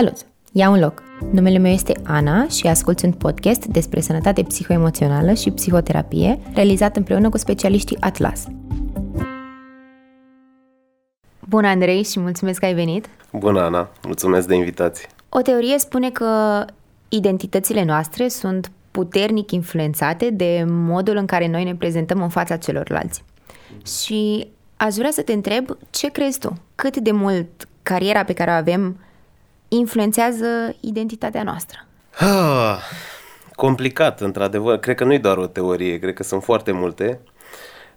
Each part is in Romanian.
Salut! Ia un loc! Numele meu este Ana și ascult un podcast despre sănătate psihoemoțională și psihoterapie realizat împreună cu specialiștii Atlas. Bună, Andrei, și mulțumesc că ai venit! Bună, Ana! Mulțumesc de invitație! O teorie spune că identitățile noastre sunt puternic influențate de modul în care noi ne prezentăm în fața celorlalți. Și aș vrea să te întreb ce crezi tu? Cât de mult cariera pe care o avem influențează identitatea noastră? Ah, complicat, într-adevăr. Cred că nu e doar o teorie, cred că sunt foarte multe.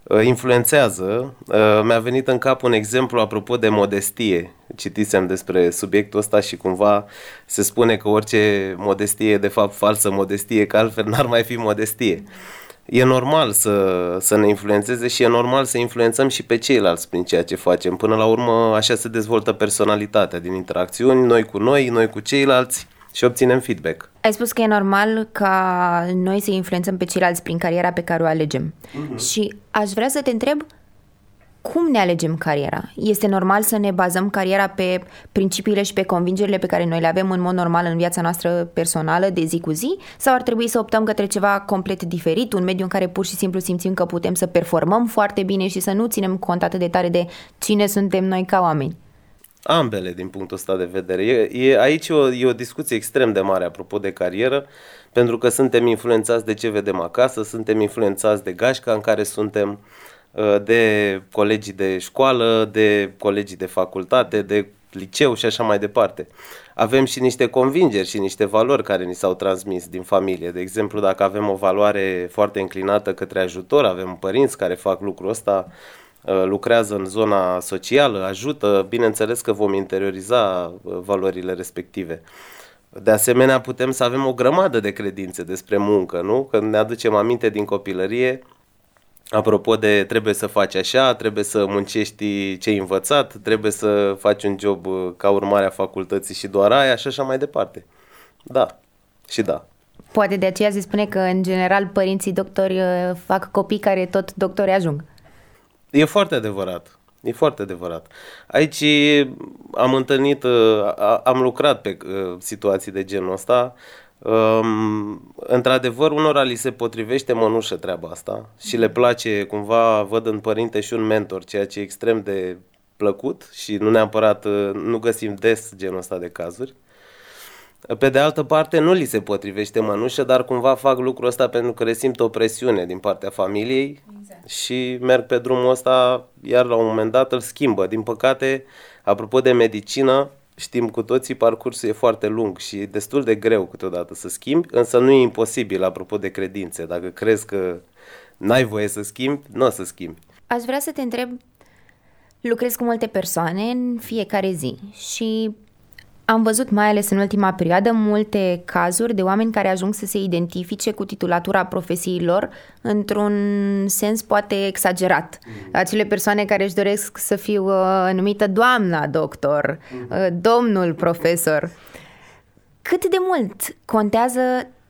Uh, influențează. Uh, mi-a venit în cap un exemplu apropo de modestie. Citisem despre subiectul ăsta și cumva se spune că orice modestie e de fapt falsă modestie, că altfel n-ar mai fi modestie. E normal să, să ne influențeze și e normal să influențăm și pe ceilalți prin ceea ce facem. Până la urmă, așa se dezvoltă personalitatea din interacțiuni, noi cu noi, noi cu ceilalți și obținem feedback. Ai spus că e normal ca noi să influențăm pe ceilalți prin cariera pe care o alegem. Mm-hmm. Și aș vrea să te întreb cum ne alegem cariera? Este normal să ne bazăm cariera pe principiile și pe convingerile pe care noi le avem în mod normal în viața noastră personală de zi cu zi? Sau ar trebui să optăm către ceva complet diferit, un mediu în care pur și simplu simțim că putem să performăm foarte bine și să nu ținem cont atât de tare de cine suntem noi ca oameni? Ambele, din punctul ăsta de vedere. E, e, aici e o, e o discuție extrem de mare apropo de carieră, pentru că suntem influențați de ce vedem acasă, suntem influențați de gașca în care suntem, uh, de colegii de școală, de colegii de facultate, de liceu și așa mai departe. Avem și niște convingeri și niște valori care ni s-au transmis din familie. De exemplu, dacă avem o valoare foarte înclinată către ajutor, avem părinți care fac lucrul ăsta, Uh, lucrează în zona socială, ajută, bineînțeles că vom interioriza uh, valorile respective. De asemenea, putem să avem o grămadă de credințe despre muncă, nu? Când ne aducem aminte din copilărie, apropo de trebuie să faci așa, trebuie să muncești ce ai învățat, trebuie să faci un job uh, ca urmare a facultății și doar aia și așa mai departe. Da, și da. Poate de aceea se spune că, în general, părinții doctori fac copii care tot doctori ajung. E foarte adevărat. E foarte adevărat. Aici am întâlnit, uh, am lucrat pe uh, situații de genul ăsta. Um, într-adevăr, unora li se potrivește mănușă treaba asta și le place, cumva, văd în părinte și un mentor, ceea ce e extrem de plăcut și nu neapărat, uh, nu găsim des genul ăsta de cazuri. Pe de altă parte, nu li se potrivește mănușă, dar cumva fac lucrul ăsta pentru că resimt o presiune din partea familiei exact. și merg pe drumul ăsta, iar la un moment dat îl schimbă. Din păcate, apropo de medicină, știm cu toții, parcursul e foarte lung și e destul de greu câteodată să schimbi, însă nu e imposibil, apropo de credințe. Dacă crezi că n-ai voie să schimbi, nu o să schimbi. Aș vrea să te întreb, lucrezi cu multe persoane în fiecare zi și am văzut, mai ales în ultima perioadă, multe cazuri de oameni care ajung să se identifice cu titulatura profesiei lor într-un sens poate exagerat. Mm. Acele persoane care își doresc să fiu uh, numită doamna doctor, mm. uh, domnul profesor. Cât de mult contează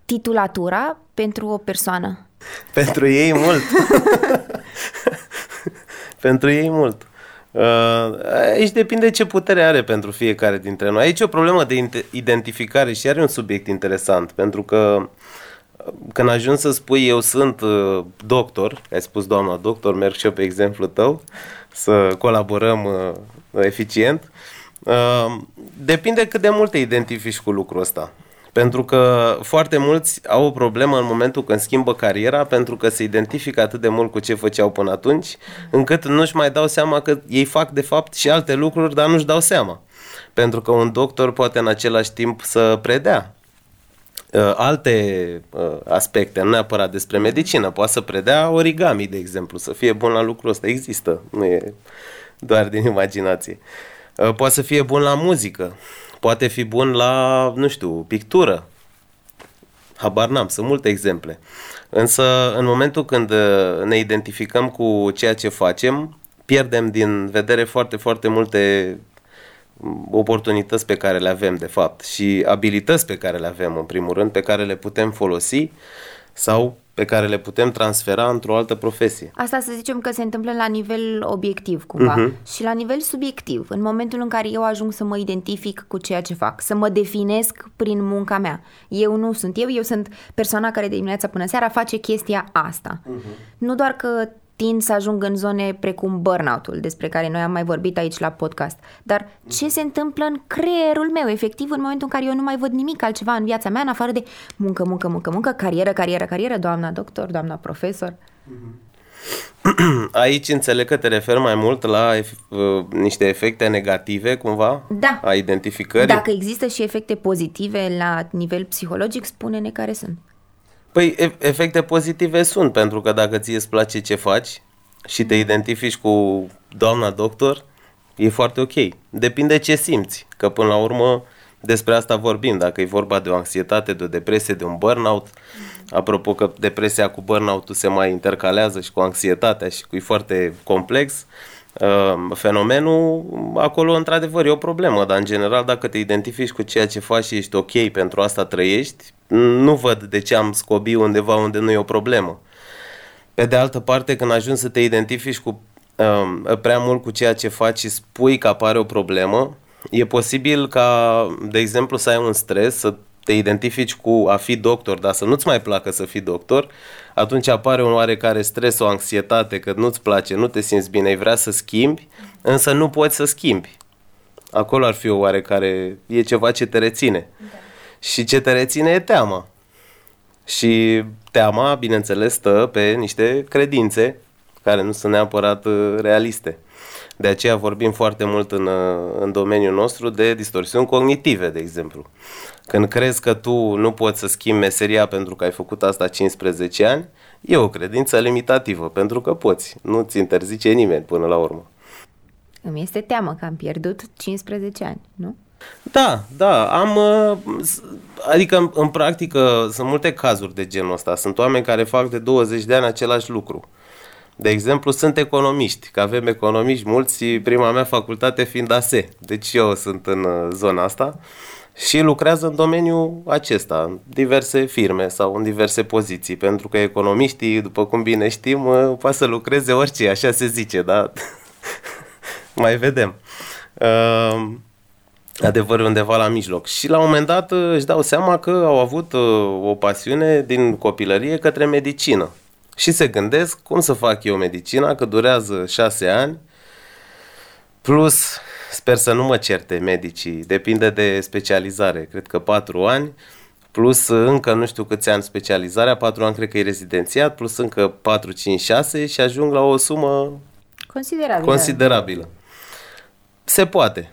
titulatura pentru o persoană? Pentru ei mult. pentru ei mult. Uh, aici depinde ce putere are pentru fiecare dintre noi. Aici e o problemă de identificare și are un subiect interesant, pentru că uh, când ajungi să spui eu sunt uh, doctor, ai spus doamna doctor, merg și eu pe exemplu tău, să colaborăm eficient, depinde cât de mult te identifici cu lucrul ăsta. Pentru că foarte mulți au o problemă în momentul când schimbă cariera pentru că se identifică atât de mult cu ce făceau până atunci, încât nu-și mai dau seama că ei fac de fapt și alte lucruri, dar nu-și dau seama. Pentru că un doctor poate în același timp să predea uh, alte uh, aspecte, nu neapărat despre medicină, poate să predea origami, de exemplu, să fie bun la lucrul ăsta, există, nu e doar din imaginație. Uh, poate să fie bun la muzică, poate fi bun la, nu știu, pictură. Habar n-am, sunt multe exemple. Însă, în momentul când uh, ne identificăm cu ceea ce facem, pierdem din vedere foarte, foarte multe oportunități pe care le avem, de fapt, și abilități pe care le avem, în primul rând, pe care le putem folosi sau pe care le putem transfera într-o altă profesie. Asta să zicem că se întâmplă la nivel obiectiv cumva uh-huh. și la nivel subiectiv, în momentul în care eu ajung să mă identific cu ceea ce fac, să mă definesc prin munca mea. Eu nu sunt eu, eu sunt persoana care de dimineața până seara face chestia asta. Uh-huh. Nu doar că tind să ajung în zone precum burnout-ul, despre care noi am mai vorbit aici la podcast. Dar ce se întâmplă în creierul meu, efectiv, în momentul în care eu nu mai văd nimic altceva în viața mea, în afară de muncă, muncă, muncă, muncă, carieră, carieră, carieră, doamna doctor, doamna profesor. Aici înțeleg că te referi mai mult la uh, niște efecte negative, cumva, da. a identificării. Dacă există și efecte pozitive la nivel psihologic, spune-ne care sunt. Păi efecte pozitive sunt, pentru că dacă ție îți place ce faci și te identifici cu doamna doctor, e foarte ok. Depinde ce simți, că până la urmă despre asta vorbim, dacă e vorba de o anxietate, de o depresie, de un burnout. Apropo că depresia cu burnout-ul se mai intercalează și cu anxietatea și cu e foarte complex. Uh, fenomenul, acolo într-adevăr e o problemă, dar în general dacă te identifici cu ceea ce faci și ești ok pentru asta trăiești, nu văd de ce am scobi undeva unde nu e o problemă. Pe de altă parte, când ajungi să te identifici cu uh, prea mult cu ceea ce faci și spui că apare o problemă, e posibil ca, de exemplu, să ai un stres, să te identifici cu a fi doctor, dar să nu-ți mai placă să fii doctor, atunci apare un oarecare stres, o anxietate, că nu-ți place, nu te simți bine, ai vrea să schimbi, însă nu poți să schimbi. Acolo ar fi o oarecare, e ceva ce te reține. Da. Și ce te reține e teama. Și teama, bineînțeles, stă pe niște credințe care nu sunt neapărat uh, realiste. De aceea vorbim foarte mult în, uh, în domeniul nostru de distorsiuni cognitive, de exemplu. Când crezi că tu nu poți să schimbi meseria pentru că ai făcut asta 15 ani, e o credință limitativă, pentru că poți. Nu ți interzice nimeni până la urmă. Îmi este teamă că am pierdut 15 ani, nu? Da, da, am, uh, adică în, în practică sunt multe cazuri de genul ăsta. Sunt oameni care fac de 20 de ani același lucru. De exemplu, sunt economiști, că avem economiști mulți, prima mea facultate fiind ASE, deci eu sunt în uh, zona asta și lucrează în domeniul acesta, în diverse firme sau în diverse poziții, pentru că economiștii, după cum bine știm, uh, poate să lucreze orice, așa se zice, da? Mai vedem. Uh, adevărul undeva la mijloc. Și la un moment dat uh, își dau seama că au avut uh, o pasiune din copilărie către medicină. Și se gândesc cum să fac eu medicina, că durează șase ani, plus, sper să nu mă certe medicii, depinde de specializare, cred că patru ani, plus încă nu știu câți ani specializarea, patru ani cred că e rezidențiat, plus încă 4, 5, 6 și ajung la o sumă considerabilă. considerabilă. Se poate.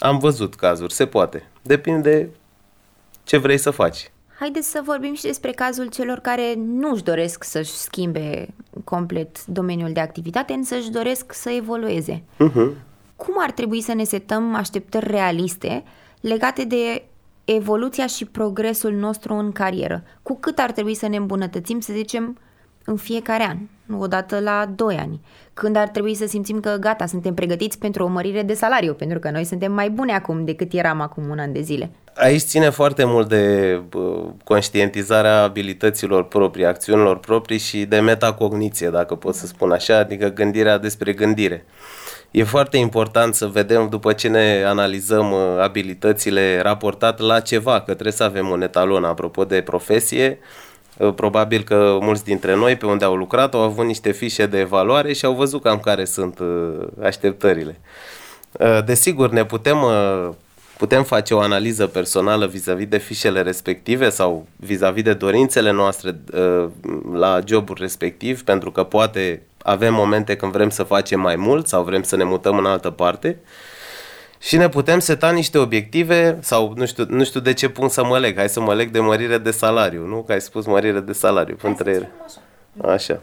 Am văzut cazuri, se poate. Depinde ce vrei să faci. Haideți să vorbim și despre cazul celor care nu își doresc să-și schimbe complet domeniul de activitate, însă își doresc să evolueze. Uh-huh. Cum ar trebui să ne setăm așteptări realiste legate de evoluția și progresul nostru în carieră? Cu cât ar trebui să ne îmbunătățim, să zicem, în fiecare an, nu odată la 2 ani, când ar trebui să simțim că gata, suntem pregătiți pentru o mărire de salariu, pentru că noi suntem mai buni acum decât eram acum un an de zile. Aici ține foarte mult de conștientizarea abilităților proprii, acțiunilor proprii și de metacogniție, dacă pot să spun așa, adică gândirea despre gândire. E foarte important să vedem după ce ne analizăm uh, abilitățile raportat la ceva, că trebuie să avem un etalon apropo de profesie, Uh, probabil că mulți dintre noi pe unde au lucrat au avut niște fișe de evaluare și au văzut cam care sunt uh, așteptările. Uh, desigur, ne putem, putem face o analiză personală vis-a-vis de fișele respective sau vis-a-vis de dorințele noastre la jobul respectiv, pentru că poate avem momente când vrem să facem mai mult sau vrem să ne mutăm în altă parte și ne putem seta niște obiective sau nu știu, nu știu de ce punct să mă leg. Hai să mă leg de mărire de salariu, nu? Că ai spus mărire de salariu. Între ele. Așa. așa.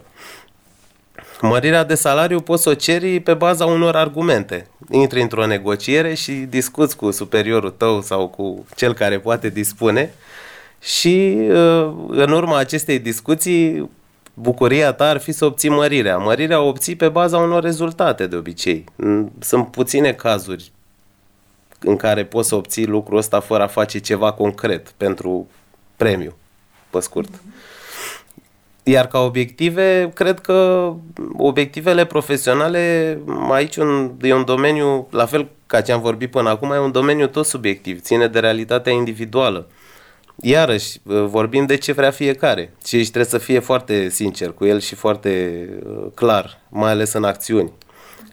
Mărirea de salariu poți să o ceri pe baza unor argumente. Intri într-o negociere și discuți cu superiorul tău sau cu cel care poate dispune și uh, în urma acestei discuții bucuria ta ar fi să obții mărirea. Mărirea o obții pe baza unor rezultate de obicei. Sunt puține cazuri în care poți să obții lucrul ăsta fără a face ceva concret pentru premiu, pe scurt. Iar ca obiective, cred că obiectivele profesionale, aici un, e un domeniu, la fel ca ce am vorbit până acum, e un domeniu tot subiectiv, ține de realitatea individuală. Iarăși, vorbim de ce vrea fiecare și aici trebuie să fie foarte sincer cu el și foarte uh, clar, mai ales în acțiuni.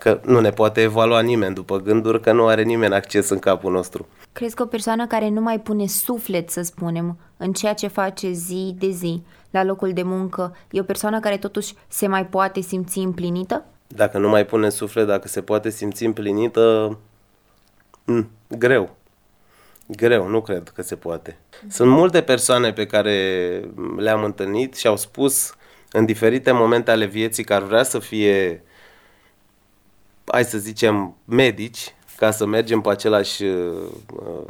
Că nu ne poate evalua nimeni după gânduri, că nu are nimeni acces în capul nostru. Crezi că o persoană care nu mai pune suflet, să spunem, în ceea ce face zi de zi, la locul de muncă, e o persoană care totuși se mai poate simți împlinită? Dacă nu mai pune suflet, dacă se poate simți împlinită, m- mm, greu. Greu, nu cred că se poate. Sunt multe persoane pe care le-am întâlnit și au spus în diferite momente ale vieții că ar vrea să fie, hai să zicem, medici, ca să mergem pe același uh,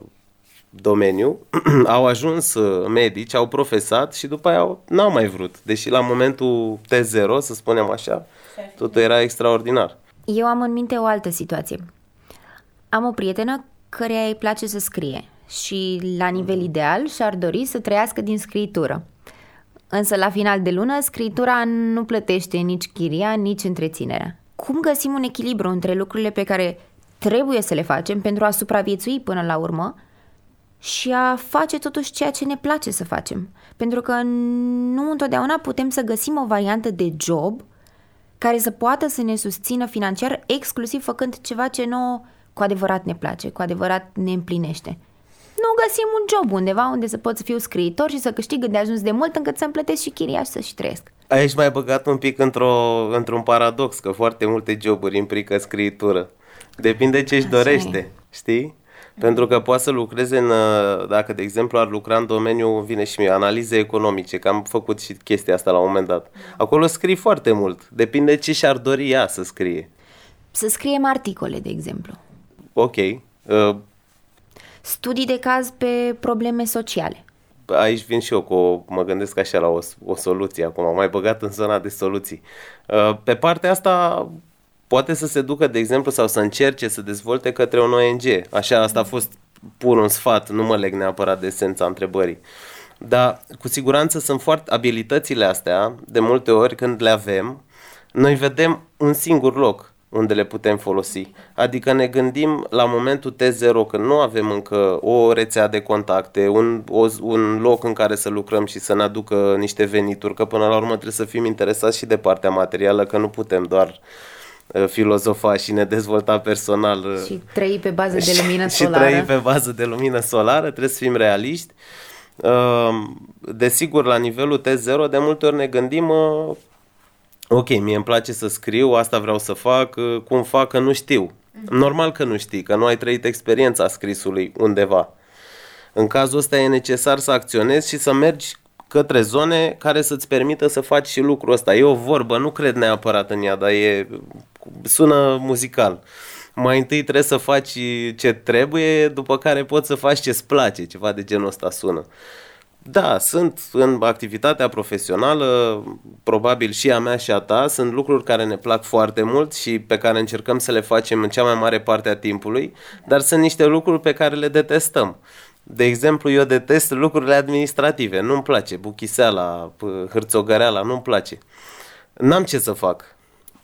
domeniu, au ajuns uh, medici, au profesat și după aia au, n-au mai vrut. Deși la momentul T0, să spunem așa, totul era extraordinar. Eu am în minte o altă situație. Am o prietenă care îi place să scrie și la nivel ideal și-ar dori să trăiască din scritură. Însă la final de lună scritura nu plătește nici chiria, nici întreținerea. Cum găsim un echilibru între lucrurile pe care trebuie să le facem pentru a supraviețui până la urmă și a face totuși ceea ce ne place să facem. Pentru că nu întotdeauna putem să găsim o variantă de job care să poată să ne susțină financiar exclusiv făcând ceva ce nu cu adevărat ne place, cu adevărat ne împlinește. Nu găsim un job undeva unde să pot să fiu scriitor și să câștig de ajuns de mult încât să-mi plătesc și chiria și să-și trăiesc. Aici mai băgat un pic într-o, într-un paradox, că foarte multe joburi implică scriitură. Depinde ce își dorește, știi? Pentru că poate să lucreze în, dacă de exemplu ar lucra în domeniul, vine și mie, analize economice, că am făcut și chestia asta la un moment dat. Acolo scrii foarte mult, depinde ce și-ar dori ea să scrie. Să scriem articole, de exemplu. Ok. Uh, Studii de caz pe probleme sociale. Aici vin și eu cu, mă gândesc așa la o, o soluție acum, am mai băgat în zona de soluții. Uh, pe partea asta poate să se ducă, de exemplu, sau să încerce să dezvolte către un ONG. Așa, asta a fost pur un sfat, nu mă leg neapărat de esența întrebării. Dar cu siguranță sunt foarte abilitățile astea, de multe ori când le avem, noi vedem un singur loc unde le putem folosi. Adică ne gândim la momentul T0 când nu avem încă o rețea de contacte, un, o, un loc în care să lucrăm și să ne aducă niște venituri, că până la urmă trebuie să fim interesați și de partea materială, că nu putem doar uh, filozofa și ne dezvolta personal. Uh, și trăi pe bază de lumină solară. Și trăi pe bază de lumină solară, trebuie să fim realiști. Uh, desigur, la nivelul T0, de multe ori ne gândim ok, mie îmi place să scriu, asta vreau să fac, uh, cum fac că nu știu. Mhm. Normal că nu știi, că nu ai trăit experiența scrisului undeva. În cazul ăsta e necesar să acționezi și să mergi către zone care să-ți permită să faci și lucrul ăsta. E o vorbă, nu cred neapărat în ea, dar e, sună muzical. Mai întâi trebuie să faci ce trebuie, după care poți să faci ce-ți place, ceva de genul ăsta sună. Da, sunt în activitatea profesională, probabil și a mea și a ta, sunt lucruri care ne plac foarte mult și pe care încercăm să le facem în cea mai mare parte a timpului, dar sunt niște lucruri pe care le detestăm. De exemplu, eu detest lucrurile administrative, nu-mi place, buchiseala, hârțogăreala, nu-mi place. N-am ce să fac.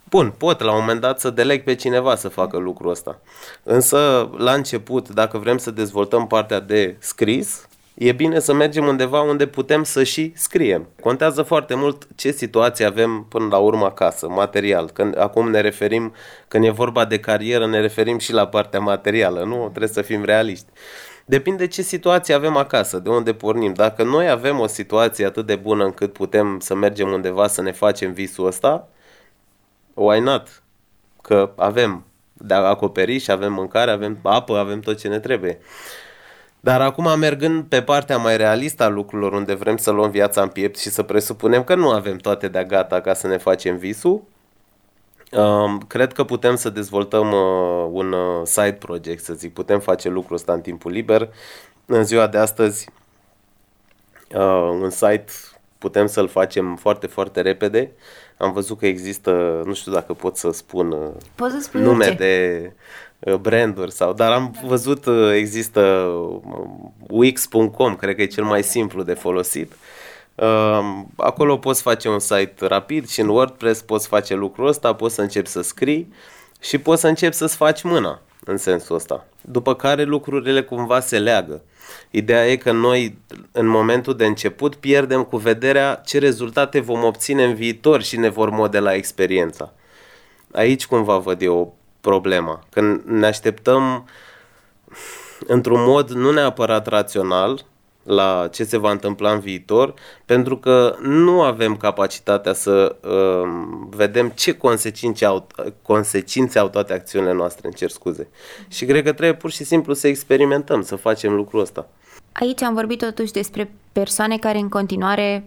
Bun, pot la un moment dat să deleg pe cineva să facă lucrul ăsta. Însă, la început, dacă vrem să dezvoltăm partea de scris, e bine să mergem undeva unde putem să și scriem. Contează foarte mult ce situație avem până la urmă acasă, material. Când acum ne referim, când e vorba de carieră, ne referim și la partea materială, nu? Trebuie să fim realiști. Depinde ce situație avem acasă, de unde pornim. Dacă noi avem o situație atât de bună încât putem să mergem undeva să ne facem visul ăsta, why not? Că avem de acoperiș, avem mâncare, avem apă, avem tot ce ne trebuie. Dar acum mergând pe partea mai realistă a lucrurilor, unde vrem să luăm viața în piept și să presupunem că nu avem toate de gata ca să ne facem visul, um, cred că putem să dezvoltăm uh, un uh, side project, să zic. Putem face lucrul ăsta în timpul liber. În ziua de astăzi, uh, un site putem să-l facem foarte, foarte repede. Am văzut că există, nu știu dacă pot să spun Poți să nume orice. de Uh, branduri sau, dar am văzut uh, există uh, Wix.com, cred că e cel mai simplu de folosit. Uh, acolo poți face un site rapid și în WordPress poți face lucrul ăsta, poți să începi să scrii și poți să începi să-ți faci mâna în sensul ăsta. După care lucrurile cumva se leagă. Ideea e că noi, în momentul de început, pierdem cu vederea ce rezultate vom obține în viitor și ne vor modela experiența. Aici cumva văd eu problema. Când ne așteptăm într-un mod nu neapărat rațional la ce se va întâmpla în viitor, pentru că nu avem capacitatea să uh, vedem ce consecințe au, consecințe au toate acțiunile noastre, în cer scuze. Și cred că trebuie pur și simplu să experimentăm, să facem lucrul ăsta. Aici am vorbit totuși despre persoane care în continuare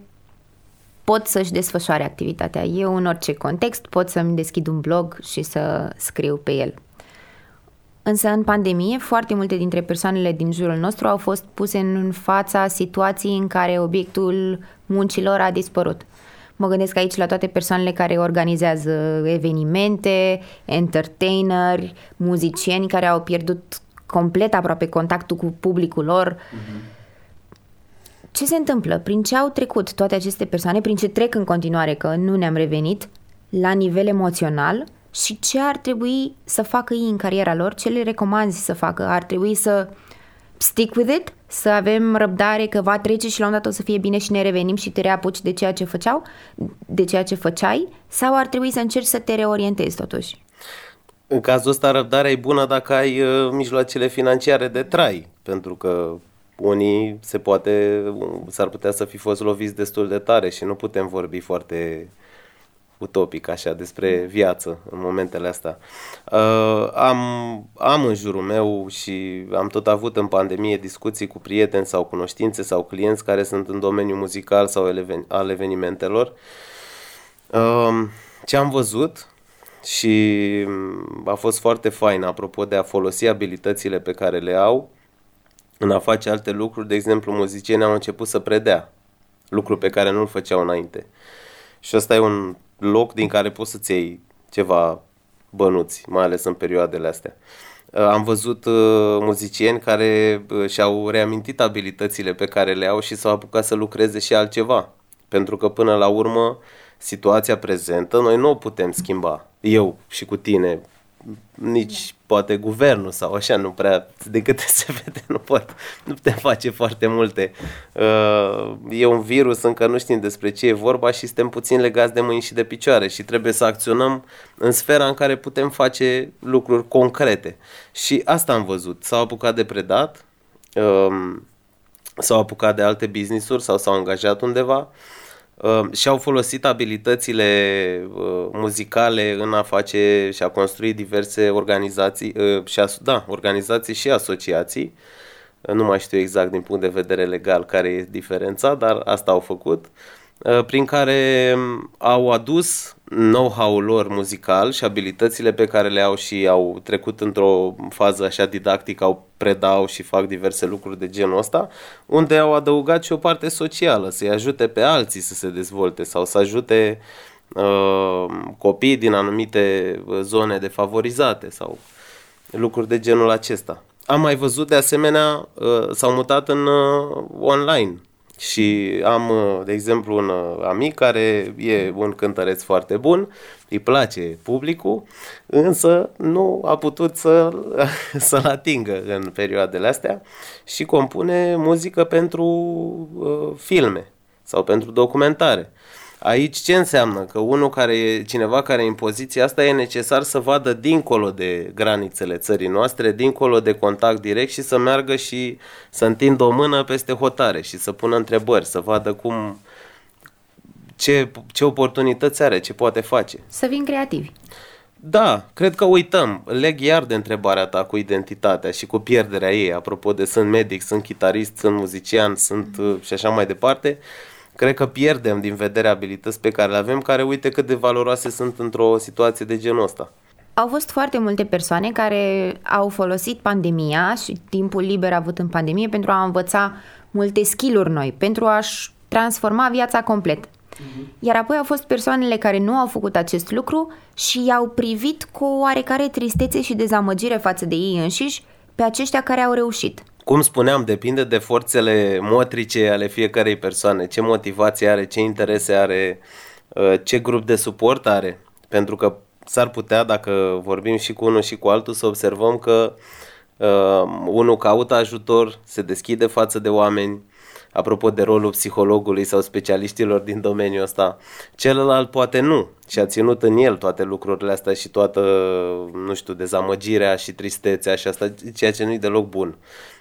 pot să-și desfășoare activitatea. Eu, în orice context, pot să-mi deschid un blog și să scriu pe el. Însă, în pandemie, foarte multe dintre persoanele din jurul nostru au fost puse în fața situației în care obiectul muncilor a dispărut. Mă gândesc aici la toate persoanele care organizează evenimente, entertaineri, muzicieni care au pierdut complet aproape contactul cu publicul lor. Mm-hmm. Ce se întâmplă? Prin ce au trecut toate aceste persoane? Prin ce trec în continuare, că nu ne-am revenit, la nivel emoțional? Și ce ar trebui să facă ei în cariera lor? Ce le recomanzi să facă? Ar trebui să stick with it? Să avem răbdare că va trece și la un dat o să fie bine și ne revenim și te reapuci de ceea ce făceau? De ceea ce făceai? Sau ar trebui să încerci să te reorientezi totuși? În cazul ăsta răbdarea e bună dacă ai uh, mijloacele financiare de trai, pentru că unii se poate, s-ar putea să fi fost loviți destul de tare și nu putem vorbi foarte utopic așa despre viață în momentele astea. Uh, am, am în jurul meu și am tot avut în pandemie discuții cu prieteni sau cunoștințe sau clienți care sunt în domeniul muzical sau al evenimentelor. Uh, ce am văzut și a fost foarte fain apropo de a folosi abilitățile pe care le au în a face alte lucruri, de exemplu, muzicienii au început să predea, lucru pe care nu-l făceau înainte. Și ăsta e un loc din care poți să-ți iei ceva bănuți, mai ales în perioadele astea. Uh, am văzut uh, muzicieni care uh, și-au reamintit abilitățile pe care le au și s-au apucat să lucreze și altceva. Pentru că până la urmă situația prezentă noi nu o putem schimba. Eu și cu tine nici poate guvernul sau așa, nu prea, de câte se vede, nu pot, nu putem face foarte multe. Uh, e un virus, încă nu știm despre ce e vorba și suntem puțin legați de mâini și de picioare și trebuie să acționăm în sfera în care putem face lucruri concrete. Și asta am văzut. S-au apucat de predat, um, s-au apucat de alte business-uri sau s-au angajat undeva Uh, și-au folosit abilitățile uh, muzicale în a face și a construi diverse organizații, uh, și a, da, organizații și asociații. Nu mai știu exact din punct de vedere legal care e diferența, dar asta au făcut. Prin care au adus know-how-ul lor muzical și abilitățile pe care le au și au trecut într-o fază așa didactică, au predau și fac diverse lucruri de genul ăsta, unde au adăugat și o parte socială, să-i ajute pe alții să se dezvolte sau să ajute uh, copii din anumite zone defavorizate sau lucruri de genul acesta. Am mai văzut de asemenea, uh, s-au mutat în uh, online și am, de exemplu, un amic care e un cântăreț foarte bun, îi place publicul, însă nu a putut să, să-l atingă în perioadele astea și compune muzică pentru uh, filme sau pentru documentare. Aici ce înseamnă? Că unul care e, cineva care e în poziția asta e necesar să vadă dincolo de granițele țării noastre, dincolo de contact direct și să meargă și să întindă o mână peste hotare și să pună întrebări, să vadă cum, ce, ce oportunități are, ce poate face. Să fim creativi. Da, cred că uităm. Leg iar de întrebarea ta cu identitatea și cu pierderea ei. Apropo de sunt medic, sunt chitarist, sunt muzician, sunt mm. și așa mai departe. Uh, cred că pierdem din vedere abilități pe care le avem, care uite cât de valoroase sunt într-o situație de genul ăsta. Au fost foarte multe persoane care au folosit pandemia și timpul liber avut în pandemie pentru a învăța multe skill-uri noi, pentru a-și transforma viața complet. Uh-huh. Iar apoi au fost persoanele care nu au făcut acest lucru și i-au privit cu oarecare tristețe și dezamăgire față de ei înșiși pe aceștia care au reușit. Cum spuneam, depinde de forțele motrice ale fiecarei persoane, ce motivație are, ce interese are, uh, ce grup de suport are. Pentru că s-ar putea, dacă vorbim și cu unul și cu altul, să observăm că uh, unul caută ajutor, se deschide față de oameni, apropo de rolul psihologului sau specialiștilor din domeniul ăsta. Celălalt poate nu și a ținut în el toate lucrurile astea și toată, nu știu, dezamăgirea și tristețea și asta, ceea ce nu-i deloc bun.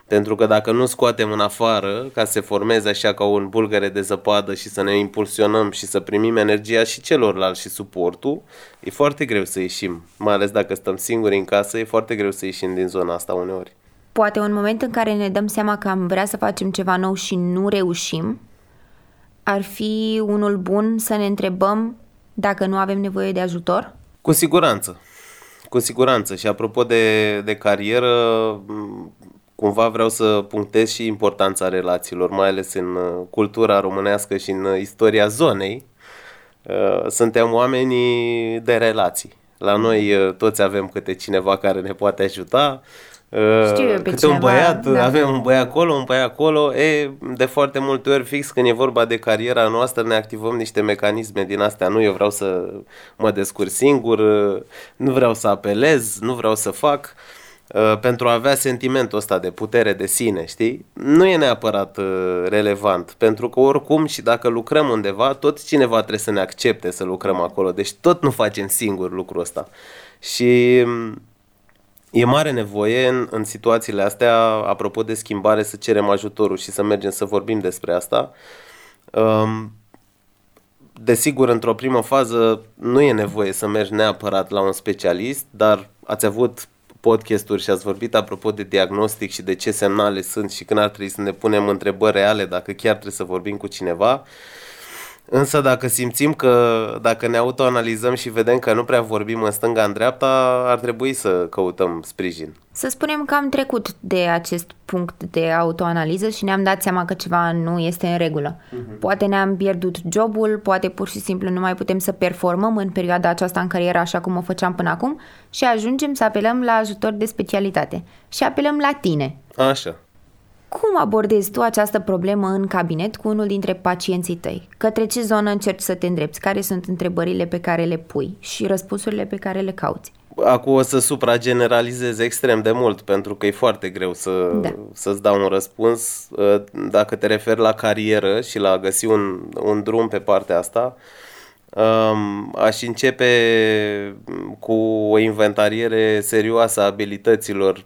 Pentru că dacă nu scoatem în afară ca să se formeze așa ca un bulgăre de zăpadă și să ne impulsionăm și să primim energia și celorlalți și suportul, e foarte greu să ieșim. Mai ales dacă stăm singuri în casă, e foarte greu să ieșim din zona asta uneori. Poate un moment în care ne dăm seama că am vrea să facem ceva nou și nu reușim, ar fi unul bun să ne întrebăm dacă nu avem nevoie de ajutor? Cu siguranță. Cu siguranță. Și apropo de, de carieră, cumva vreau să punctez și importanța relațiilor, mai ales în uh, cultura românească și în uh, istoria zonei. Uh, suntem oamenii de relații. La noi toți avem câte cineva care ne poate ajuta, știu eu pe câte cineva, un băiat, da. avem un băiat acolo, un băiat acolo, e, de foarte multe ori fix când e vorba de cariera noastră ne activăm niște mecanisme din astea, nu eu vreau să mă descurc singur, nu vreau să apelez, nu vreau să fac, uh, pentru a avea sentimentul ăsta de putere de sine, știi? Nu e neapărat uh, relevant, pentru că oricum și dacă lucrăm undeva, tot cineva trebuie să ne accepte să lucrăm acolo, deci tot nu facem singur lucrul ăsta. Și E mare nevoie în, în situațiile astea, apropo de schimbare, să cerem ajutorul și să mergem să vorbim despre asta. Um, desigur, într-o primă fază nu e nevoie să mergi neapărat la un specialist, dar ați avut podcasturi și ați vorbit apropo de diagnostic și de ce semnale sunt și când ar trebui să ne punem întrebări reale dacă chiar trebuie să vorbim cu cineva. Uh, Însă dacă simțim că dacă ne autoanalizăm și vedem că nu prea vorbim în stânga în dreapta, ar trebui să căutăm sprijin. Să spunem că am trecut de acest punct de autoanaliză și ne-am dat seama că ceva nu este în regulă. Uh-huh. Poate ne-am pierdut jobul, poate pur și simplu nu mai putem să performăm în perioada aceasta în carieră așa cum o făceam până acum și ajungem să apelăm la ajutor de specialitate. Și apelăm la tine. Așa. Cum abordezi tu această problemă în cabinet cu unul dintre pacienții tăi? Către ce zonă încerci să te îndrepți? Care sunt întrebările pe care le pui și răspunsurile pe care le cauți? Acum o să suprageneralizez extrem de mult pentru că e foarte greu să, Da. să-ți dau un răspuns. Uh, Dacă te referi la carieră și la a găsi un, un drum pe partea asta, um, aș începe cu o inventariere serioasă a abilităților,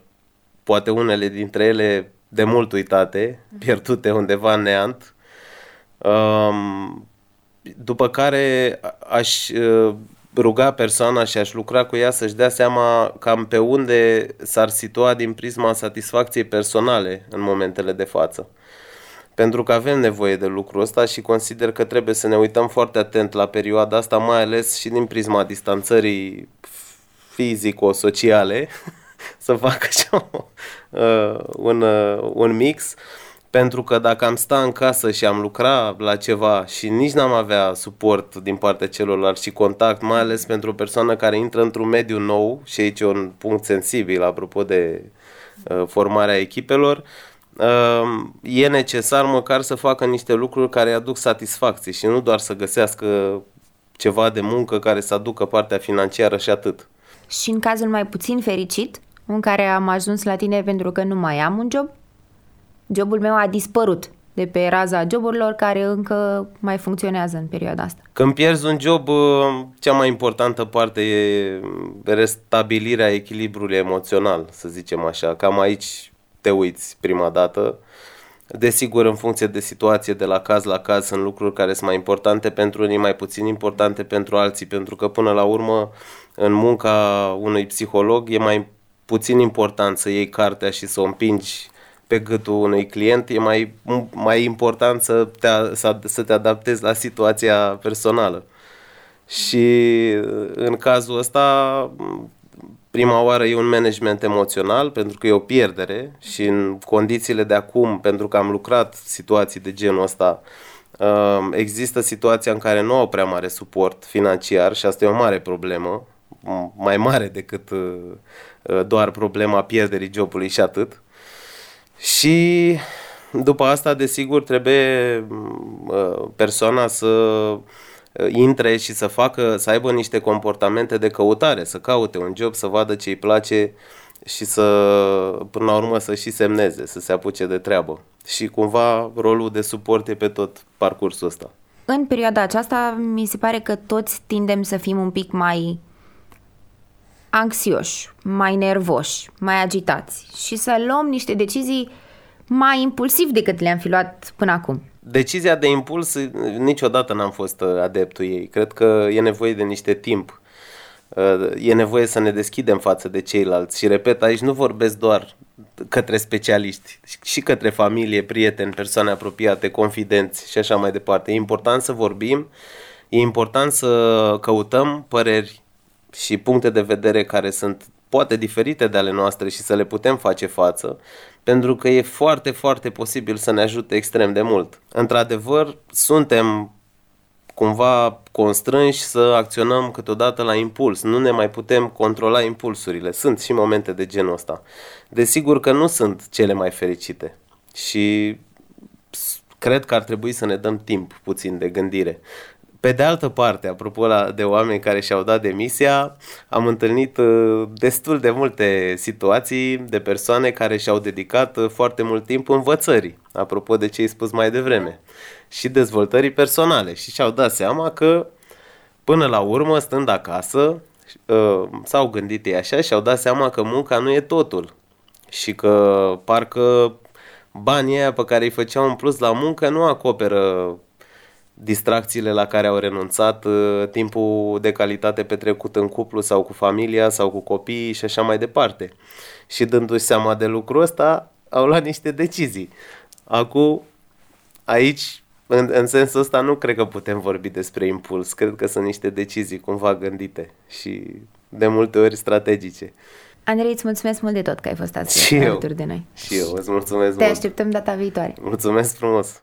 poate unele dintre ele de mult uitate, pierdute undeva în neant. Um, după care aș uh, ruga persoana și aș lucra cu ea să-și dea seama cam pe unde s-ar situa din prisma satisfacției personale în momentele de față. Pentru că avem nevoie de lucrul ăsta și consider că trebuie să ne uităm foarte atent la perioada asta, mai ales și din prisma distanțării fizico-sociale, să fac așa uh, un, uh, un mix. Pentru că dacă am sta în casă și am lucra la ceva și nici n-am avea suport din partea celorlalți și contact, mai ales pentru o persoană care intră într-un mediu nou, și aici e un punct sensibil apropo de uh, formarea echipelor, uh, e necesar măcar să facă niște lucruri care îi aduc satisfacție și nu doar să găsească ceva de muncă care să aducă partea financiară și atât. Și în cazul mai puțin fericit, în care am ajuns la tine pentru că nu mai am un job, jobul meu a dispărut de pe raza joburilor care încă mai funcționează în perioada asta. Când pierzi un job, uh, cea mai importantă parte e restabilirea echilibrului emoțional, să zicem așa. Cam aici te uiți prima dată. Desigur, în funcție de situație, de la caz la caz, sunt lucruri care sunt mai importante pentru unii, mai puțin importante pentru alții, pentru că până la urmă, în munca unui psiholog, e mai puțin important să iei cartea și să o împingi pe gâtul unui client, e mai, mai important să te, să, să te adaptezi la situația personală. Și în cazul ăsta, prima oară e un management emoțional, pentru că e o pierdere și în condițiile de acum, pentru că am lucrat situații de genul ăsta, um, există situația în care nu au prea mare suport financiar și asta e o mare problemă, mai mare decât uh, doar problema pierderii jobului și atât. Și după asta, desigur, trebuie uh, persoana să uh, intre și să facă, să aibă niște comportamente de căutare, să caute un job, să vadă ce îi place și să, până la urmă, să și semneze, să se apuce de treabă. Și cumva rolul de suport e pe tot parcursul ăsta. În perioada aceasta mi se pare că toți tindem să fim un pic mai anxioși, mai nervoși, mai agitați și să luăm niște decizii mai impulsiv decât le-am fi luat până acum. Decizia de impuls niciodată n-am fost uh, adeptul ei. Cred că e nevoie de niște timp. Uh, e nevoie să ne deschidem față de ceilalți. Și repet, aici nu vorbesc doar către specialiști, și către familie, prieteni, persoane apropiate, confidenți și așa mai departe. E important să vorbim, e important să căutăm păreri și puncte de vedere care sunt poate diferite de ale noastre și să le putem face față, pentru că e foarte, foarte posibil să ne ajute extrem de mult. Într-adevăr, suntem cumva constrânși să acționăm câteodată la impuls. Nu ne mai putem controla impulsurile. Sunt și momente de genul ăsta. Desigur că nu sunt cele mai fericite și cred că ar trebui să ne dăm timp puțin de gândire. Pe de altă parte, apropo la, de oameni care și-au dat demisia, am întâlnit uh, destul de multe situații de persoane care și-au dedicat uh, foarte mult timp învățării, apropo de ce ai spus mai devreme, și dezvoltării personale. Și și-au dat seama că până la urmă, stând acasă, uh, s-au gândit ei așa și au dat seama că munca nu e totul și că parcă banii aia pe care îi făceau în plus la muncă nu acoperă distracțiile la care au renunțat, uh, timpul de calitate petrecut în cuplu sau cu familia sau cu copiii și așa mai departe. Și dându-și seama de lucrul ăsta, au luat niște decizii. Acum, aici, în, în sensul ăsta, nu cred că putem vorbi despre impuls. Cred că sunt niște decizii cumva gândite și de multe ori strategice. Andrei, îți mulțumesc mult de tot că ai fost astăzi alături de noi. Și eu îți mulțumesc Te mult. așteptăm data viitoare. Mulțumesc frumos!